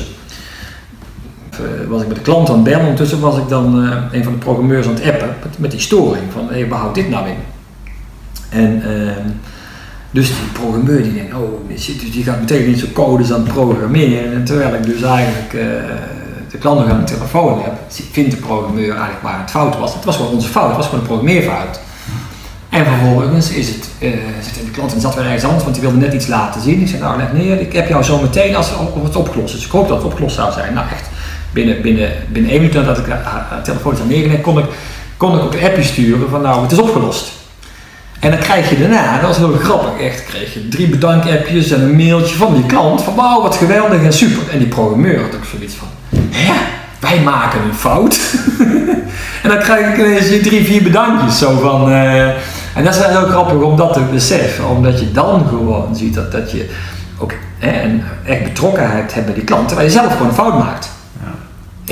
eh, was ik met de klant aan het bellen, ondertussen was ik dan een van de programmeurs aan het appen met, die storing van hé, waar houdt dit nou in? En ehm, dus die programmeur die denkt, oh, dus die gaat meteen in zijn codes aan het programmeren. En terwijl ik dus eigenlijk eh, de klant nog aan de telefoon heb, vindt de programmeur eigenlijk waar het fout was. Het was gewoon onze fout, het was gewoon een programmeerfout. En vervolgens is het, eh, zit de klant en zat weer ergens anders, want die wilde net iets laten zien. Ik zei, nou leg neer, ik heb jou zo meteen als het opgelost is. Ik hoop dat het opgelost zou zijn. Nou echt, binnen, binnen, binnen één minuut nadat ik de telefoon had neergelegd, kon ik, kon ik ook een appje sturen van nou, het is opgelost. En dan krijg je daarna, dat was heel grappig echt, kreeg je drie bedankappjes en een mailtje van die klant van wauw wat geweldig en super. En die programmeur had ook zoiets van, hè, wij maken een fout. en dan krijg ik ineens drie, vier bedankjes zo van, eh, en dat is wel heel grappig om dat te beseffen, omdat je dan gewoon ziet dat, dat je ook hè, echt betrokkenheid hebt bij die klant, terwijl je zelf gewoon een fout maakt.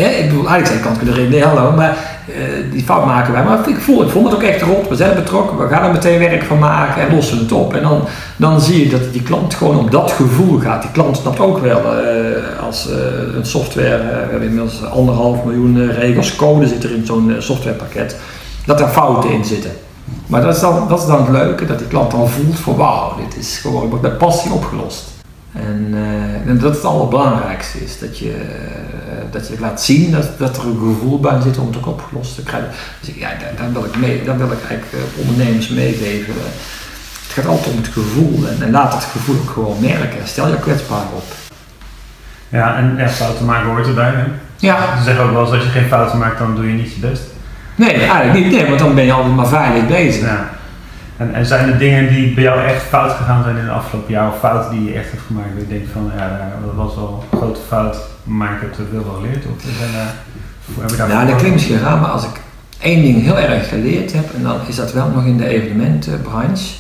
Ik bedoel, eigenlijk je kant kunnen reden, nee hallo, maar eh, die fout maken wij. Maar ik, voel, ik vond het ook echt rot, we zijn betrokken, we gaan er meteen werk van maken en lossen het op. En dan, dan zie je dat die klant gewoon op dat gevoel gaat. Die klant snapt ook wel, eh, als eh, een software, we hebben inmiddels anderhalf miljoen regels, code zit er in zo'n softwarepakket, dat er fouten in zitten. Maar dat is, dan, dat is dan het leuke, dat die klant dan voelt van wauw, dit is gewoon met passie opgelost. En, eh, en dat het allerbelangrijkste is, dat je, eh, dat je laat zien dat, dat er een gevoel bij zit om het ook opgelost te krijgen. Dus ja, daar, daar wil ik, mee, daar wil ik eigenlijk eh, ondernemers meegeven. Het gaat altijd om het gevoel en, en laat het gevoel ook gewoon merken. Stel je kwetsbaar op. Ja, en ja, fouten maken hoort erbij. Hè? Ja, Ze zeggen ook wel eens, als je geen fouten maakt, dan doe je niet je best. nee, eigenlijk niet. Nee, want dan ben je altijd maar veilig bezig. Ja. En, en zijn er dingen die bij jou echt fout gegaan zijn in de afgelopen jaar, of fouten die je echt hebt gemaakt, dat je denkt van, ja, dat was wel een grote fout, maar ik heb er veel van geleerd? Of zijn hoe heb je daar Nou, dat klinkt misschien raar, maar als ik één ding heel erg geleerd heb, en dan is dat wel nog in de evenementenbranche.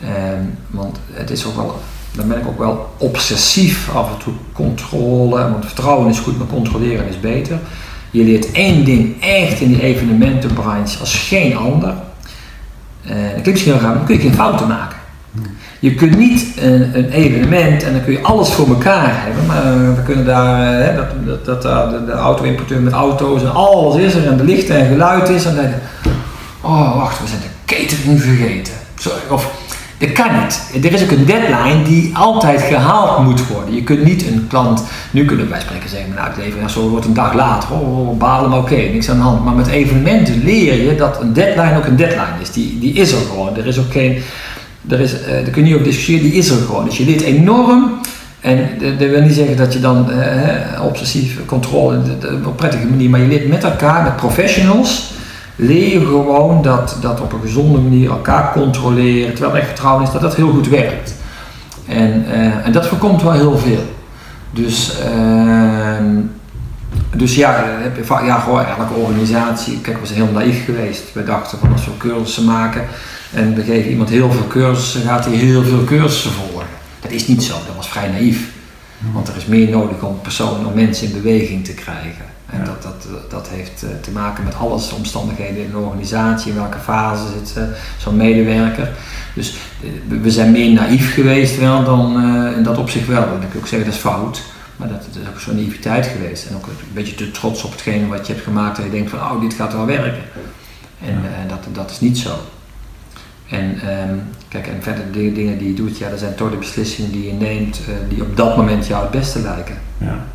Ehm, want het is ook wel dan ben ik ook wel obsessief af en toe controle. Want vertrouwen is goed, maar controleren is beter. Je leert één ding echt in die evenementenbranche als geen ander. Dat klinkt misschien raar, dan kun je geen fouten maken. Je kunt niet een, een, evenement en dan kun je alles voor elkaar hebben, maar we kunnen daar, hè, dat, dat, dat, de, de auto-importeur met auto's en alles is er en de lichten en geluid is en dan oh wacht, we zijn de catering vergeten. Sorry, of dat kan niet. Er is ook een deadline die altijd gehaald moet worden. Je kunt niet een klant, nu kunnen wij spreken zeggen, nou het leven zo wordt een dag later, oh, oh balen, maar oké, niks aan de hand. Maar met evenementen leer je dat een deadline ook een deadline is. Die, die is er gewoon. Er is ook geen, er is, uh, daar kun je niet discussiëren, die is er gewoon. Dus je leert enorm. En dat wil niet zeggen dat je dan uh, obsessief controle op een prettige manier, maar je leert met elkaar, met professionals, leer je gewoon dat, dat op een gezonde manier elkaar controleren, terwijl er echt vertrouwen is dat dat heel goed werkt. En, uh, en dat voorkomt wel heel veel. Dus, uh, dus ja, ja, gewoon elke organisatie, kijk, we zijn heel naïef geweest. We dachten van als we cursussen maken en we geven iemand heel veel cursussen, gaat hij heel veel cursussen volgen. Dat is niet zo, dat was vrij naïef. Want er is meer nodig om personen, om mensen in beweging te krijgen. En dat, dat, dat heeft eh, te maken met alles, omstandigheden in de organisatie, in welke fase zit zo'n medewerker. Dus uh, we zijn meer naïef geweest wel dan in dat opzicht wel. Dan kun je ook zeggen dat is fout, maar dat, dat is ook zo'n naïviteit geweest. En ook een beetje te trots op hetgene wat je hebt gemaakt en je denkt van oh dit gaat wel werken. En dat, dat is niet zo. En um, kijk, en verder de dingen die je doet, ja, dat zijn toch de beslissingen die je neemt die op dat moment jou het beste lijken. Ja.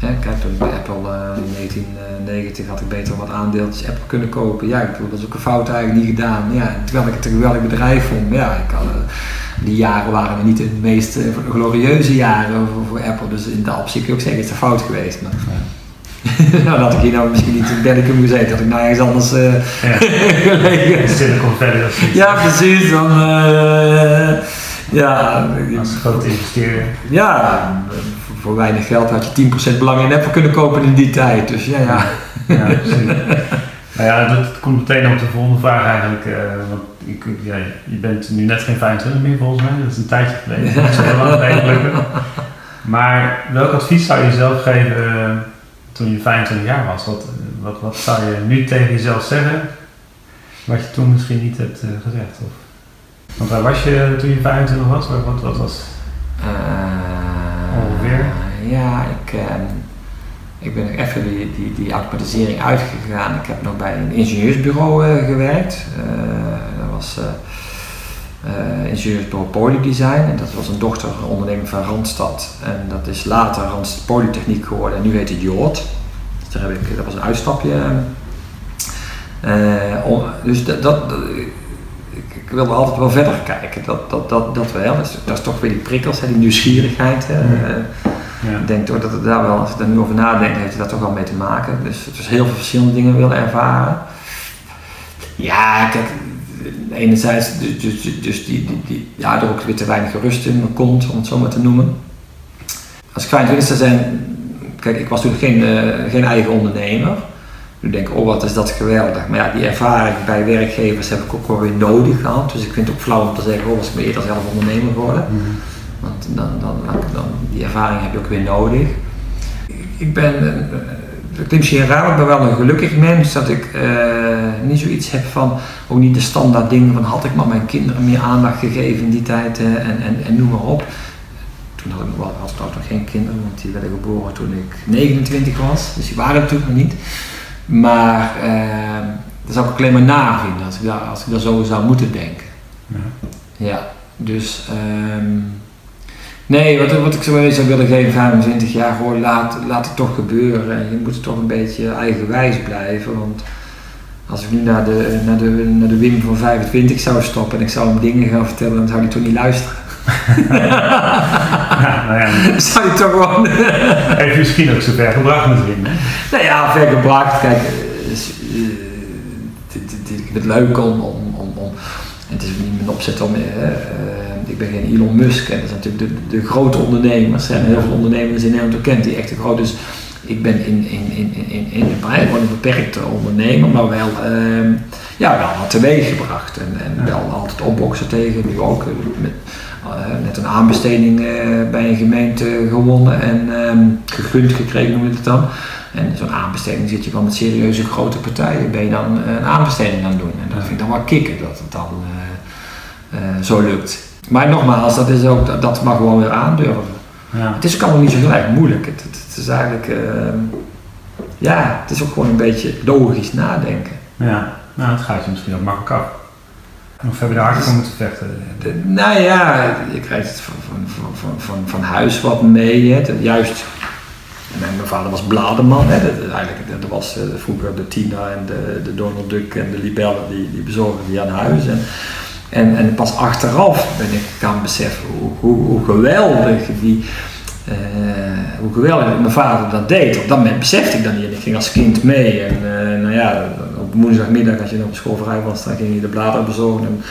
Ja, kijk, toen bij Apple uh, in 1990 had ik beter wat aandeeltjes Apple kunnen kopen. Ja, ik bedoel, dat is ook een fout eigenlijk niet gedaan. Ja, terwijl ik het een geweldig bedrijf vond. Ja, ik had, uh, die jaren waren niet de meest uh, glorieuze jaren voor, voor, Apple. Dus in dat opzicht kun je ook zeggen, het is een fout geweest. Maar, ja. nou, dat ik hier nou misschien niet in Belgium gezeten, had ik nou ergens anders ja. gelegen. Silicon Valley Ja, precies. Dan, ja, als grote investeerder. Ja, voor weinig geld had je 10% belang in Apple kunnen kopen in die tijd. Dus ja, ja. ja nou ja, dat komt meteen op de volgende vraag eigenlijk. Uh, want ik, ja, je bent nu net geen 25 meer volgens mij, dat is een tijdje geleden. Dat is zo lang geleden Maar welk advies zou je jezelf geven uh, toen je 25 jaar was? Wat, wat, wat zou je nu tegen jezelf zeggen, wat je toen misschien niet hebt uh, gezegd? Of? Want waar was je toen je 25 was? Wat, wat was ongeveer? ja, ik, uh, ik ben er even die, die, die automatisering uitgegaan. Ik heb nog bij een ingenieursbureau uh, gewerkt. Uh, dat was ingenieursbureau Polydesign. En dat was een dochteronderneming van Randstad. En dat is later Randstad Polytechniek geworden. En nu heet het Jood. Dus daar heb ik, dat was een uitstapje. Om, dus dat, dat ik wilde altijd wel verder kijken. Dat, dat, dat, dat wel. Dat is, dat is toch weer die prikkels, hè, die nieuwsgierigheid. Hè. Ja. Ik denk toch dat het daar wel, als ik daar nu over nadenk, heeft het daar toch wel mee te maken. Dus het is heel veel verschillende dingen willen ervaren. Ja, kijk, enerzijds dus, dus, dus die, die, die, ja, er ook weer te weinig rust in me komt, om het zo maar te noemen. Als ik 25 zou zijn, kijk, ik was toen geen, uh, geen eigen ondernemer. Nu denk ik, oh wat is dat geweldig. Maar ja, die ervaring bij werkgevers heb ik ook wel weer nodig gehad. Dus ik vind het ook flauw om te zeggen, oh was ik maar eerder zelf ondernemer geworden. Mm -hmm. Want dan, dan, dan, die ervaring heb je ook weer nodig. Ik ben, klinkt misschien raar, ik ben wel een gelukkig mens dat ik uh, niet zoiets heb van, ook niet de standaard dingen van had ik maar mijn kinderen meer aandacht gegeven in die tijd uh, en, en, en noem maar op. Toen had ik nog wel, had ik nog geen kinderen, want die werden geboren toen ik 29 was, dus die waren natuurlijk nog niet. Maar uh, dat zou ik alleen maar navinden als ik daar, als ik daar zo zou moeten denken. Ja, ja dus um, nee, wat, wat ik zo zou willen geven, 25 jaar, gewoon laat, laat het toch gebeuren. Je moet toch een beetje eigenwijs blijven, want als ik nu naar de, naar, de, naar de Wim van 25 zou stoppen en ik zou hem dingen gaan vertellen, dan zou hij toch niet luisteren. Ja, nou ja. Zou je toch gewoon. Heeft je misschien ook zo ver gebracht misschien? Nou ja, ver gebracht. Kijk, uh, ik vind het leuk om. om, om, om het is niet mijn opzet om. Uh, ik ben geen Elon Musk en dat zijn natuurlijk de, de grote ondernemers. Er zijn heel veel ondernemers in Nederland kent die echt groot. Dus ik ben in, in, in, in, in, in een beperkte ondernemer, maar wel. Uh, ja, wel wat teweeg gebracht. En, en wel altijd opboksen tegen, nu ook. Met, net een aanbesteding bij een gemeente gewonnen en ehm, gegund gekregen noem je het dan. En zo'n aanbesteding zit je wel met serieuze grote partijen, ben je dan een aanbesteding aan het doen. En dat vind ik dan wel kicken dat het dan zo lukt. Maar nogmaals, dat, is ook, dat mag gewoon weer aandurven. Ja. Het is ook allemaal niet zo gelijk moeilijk. Het, het, is eigenlijk, ehm, ja, het is ook gewoon een beetje logisch nadenken. Ja, nou, het gaat je misschien ook makkelijk af. Of heb je daar voor moeten vechten? nou ja, je krijgt van, van, van, van, van huis wat mee. Hè. Juist, mijn, vader was blademan. Hè. Eigenlijk, was uh, vroeger de Tina en de, Donald Duck en de Libelle, die, die bezorgden die aan huis. En, en, en pas achteraf ben ik gaan beseffen hoe, hoe, geweldig die, uh, hoe geweldig mijn vader dat deed. Op dat moment besefte ik dat niet. Ik ging als kind mee en uh, nou ja, op woensdagmiddag als je op school vrij was, dan ging je de bladeren bezorgen. En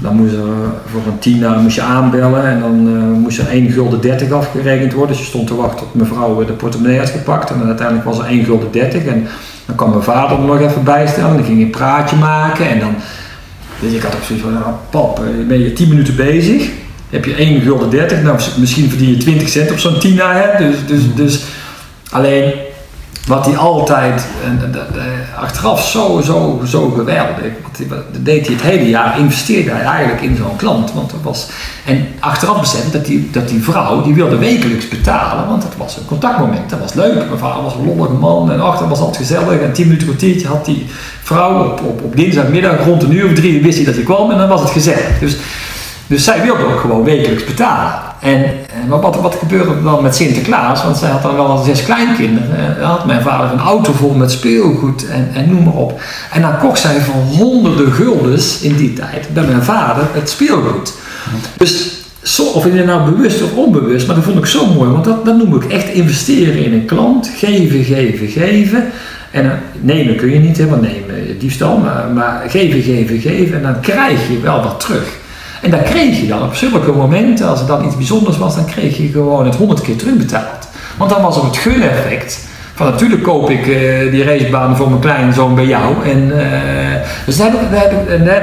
dan moest er voor een tina moest je aanbellen en dan uh, moest er 1 gulden 30 afgerekend worden. Dus je stond te wachten tot mevrouw de portemonnee had gepakt en dan uiteindelijk was er 1 gulden 30 en dan kwam mijn vader er nog even bijstellen en dan ging je een praatje maken en dan dus ik had ook zoiets van, nou, pap, eh, ben je 10 minuten bezig, heb je 1 gulden 30, nou misschien verdien je 20 cent op zo'n tina, hè? Dus, dus, dus alleen wat hij altijd, en, achteraf zo, zo, zo geweldig, dat deed hij het hele jaar, investeerde hij eigenlijk in zo'n klant. Want er was, en achteraf besefte dat die, dat die vrouw, die wilde wekelijks betalen, want dat was een contactmoment, dat was leuk. Mijn vader was een lollige man en achter was altijd gezellig en tien minuten kwartiertje had die vrouw op, op, op dinsdagmiddag rond een uur of drie wist hij dat hij kwam en dan was het gezellig. Dus, dus zij wilde ook gewoon wekelijks betalen. En, en wat, wat gebeurde dan met Sinterklaas? Want zij had dan wel zes kleinkinderen. Dan had mijn vader een auto vol met speelgoed en, en noem maar op. En dan kocht zij voor honderden guldens in die tijd bij mijn vader het speelgoed. Dus of je nou bewust of onbewust, maar dat vond ik zo mooi, want dat, dat noem ik echt investeren in een klant. Geven, geven, geven. En nemen kun je niet, helemaal nemen diefstal, maar, maar geven, geven, geven. En dan krijg je wel wat terug. En dat kreeg je dan op zulke momenten, als er dan iets bijzonders was, dan kreeg je gewoon het honderd keer terugbetaald. Want dan was er het gun-effect. Van natuurlijk koop ik uh, die racebaan voor mijn kleinzoon bij jou. En, uh, dus dat, dat, dat,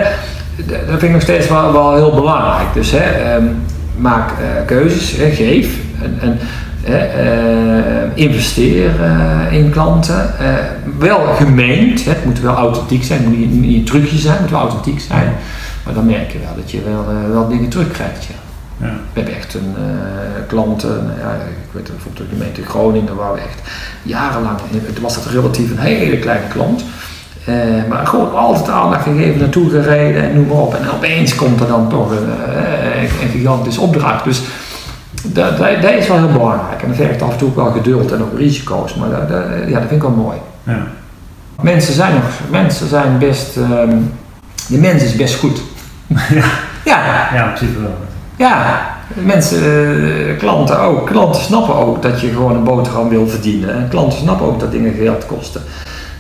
dat, vind ik nog steeds wel, wel heel belangrijk. Dus hè, um, maak uh, keuzes, hè, geef. En, en investeer in klanten. wel gemeend, het moet wel authentiek zijn, het moet niet, niet een trucje zijn, het moet wel authentiek zijn. Maar dan merk je wel dat je wel, uh, wel dingen terugkrijgt. Ja. Ja. We hebben echt een uh, klanten, ja, ik weet bijvoorbeeld de gemeente Groningen, waar we echt jarenlang, het was dat relatief een hele kleine klant, uh, maar gewoon altijd aandacht gegeven, naartoe gereden en noem maar op. En opeens komt er dan toch een, een gigantisch opdracht. Dus dat, dat, dat, is wel heel belangrijk. En dat vergt af en toe ook wel geduld en ook risico's, maar dat, dat ja, dat vind ik wel mooi. Ja. Mensen, zijn nog, mensen zijn best, um, de mens is best goed. Ja. Ja. Ja, in principe wel. Ja, mensen, eh, klanten ook. Klanten snappen ook dat je gewoon een boterham wil verdienen. En klanten snappen ook dat dingen geld kosten.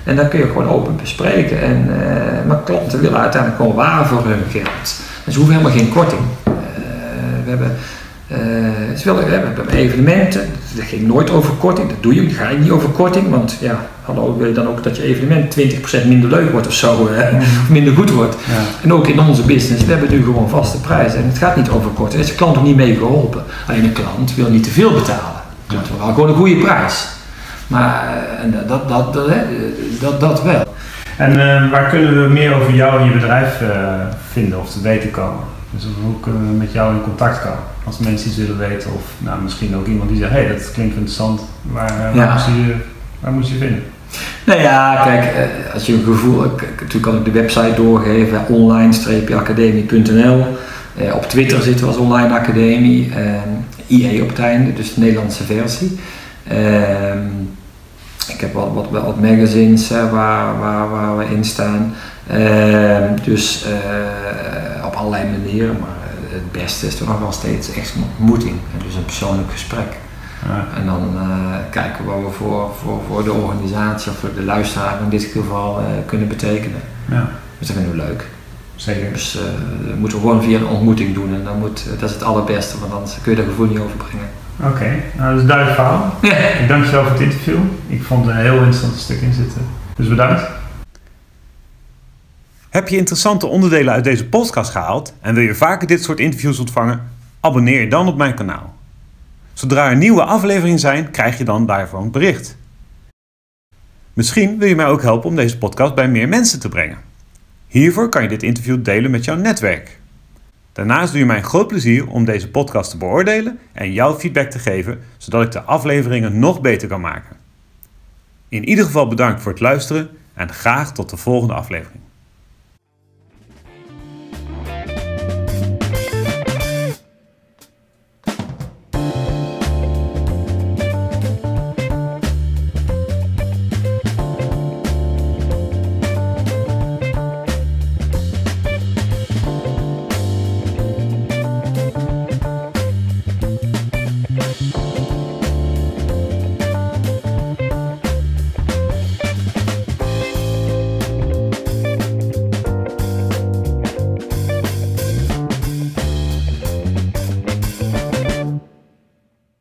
En dan kun je gewoon open bespreken. En, uh, maar klanten willen uiteindelijk gewoon waar voor hun geld. En ze hoeven helemaal geen korting. Uh, we hebben ze wilden, hebben evenementen, dat ging nooit over korting, dat doe je, dat ga je niet over korting, want ja, hallo, wil je dan ook dat je evenement 20% minder leuk wordt of zo, of minder goed wordt. Ja. En ook in onze business, we hebben nu gewoon vaste prijzen en het gaat niet over korting, er is de klant ook niet mee geholpen. Alleen de klant wil niet te veel betalen, de klant wil gewoon een goede prijs. Maar en dat, dat, dat, dat, dat wel. En uh, waar kunnen we meer over jou en je bedrijf uh, vinden of te weten komen? Dus hoe kunnen we met jou in contact komen? Als mensen iets willen weten of nou, misschien ook iemand die zegt, hé hey, dat klinkt interessant, waar, uh, waar, moet je, waar moet je vinden? Nou ja, kijk, uh, als je een gevoel, natuurlijk kan ik de website doorgeven, online-academie.nl. Uh, op Twitter zitten we als Online Academie, IE op het einde, dus de Nederlandse versie. Ehm, ik heb wat, wat, wat magazines waar, waar, waar we in staan. Ehm, dus op allerlei manieren, maar het beste is toch nog wel steeds echt een ontmoeting, dus een persoonlijk gesprek. Ja. En dan uh, kijken wat we voor, voor, voor de organisatie of voor de luisteraar in dit geval uh, kunnen betekenen. Ja. Dus dat vinden we leuk. Zeker. Dus uh, dat moeten we gewoon via een ontmoeting doen en dan moet, dat is het allerbeste, want anders kun je dat gevoel niet overbrengen. Oké, okay. nou dat is een duidelijk verhaal. Ja. Ik dank je wel voor het interview. Ik vond er een heel interessant stuk in zitten. Dus bedankt. Heb je interessante onderdelen uit deze podcast gehaald en wil je vaker dit soort interviews ontvangen? Abonneer je dan op mijn kanaal. Zodra er nieuwe afleveringen zijn, krijg je dan daarvan een bericht. Misschien wil je mij ook helpen om deze podcast bij meer mensen te brengen. Hiervoor kan je dit interview delen met jouw netwerk. Daarnaast doe je mij een groot plezier om deze podcast te beoordelen en jouw feedback te geven, zodat ik de afleveringen nog beter kan maken. In ieder geval bedankt voor het luisteren en graag tot de volgende aflevering.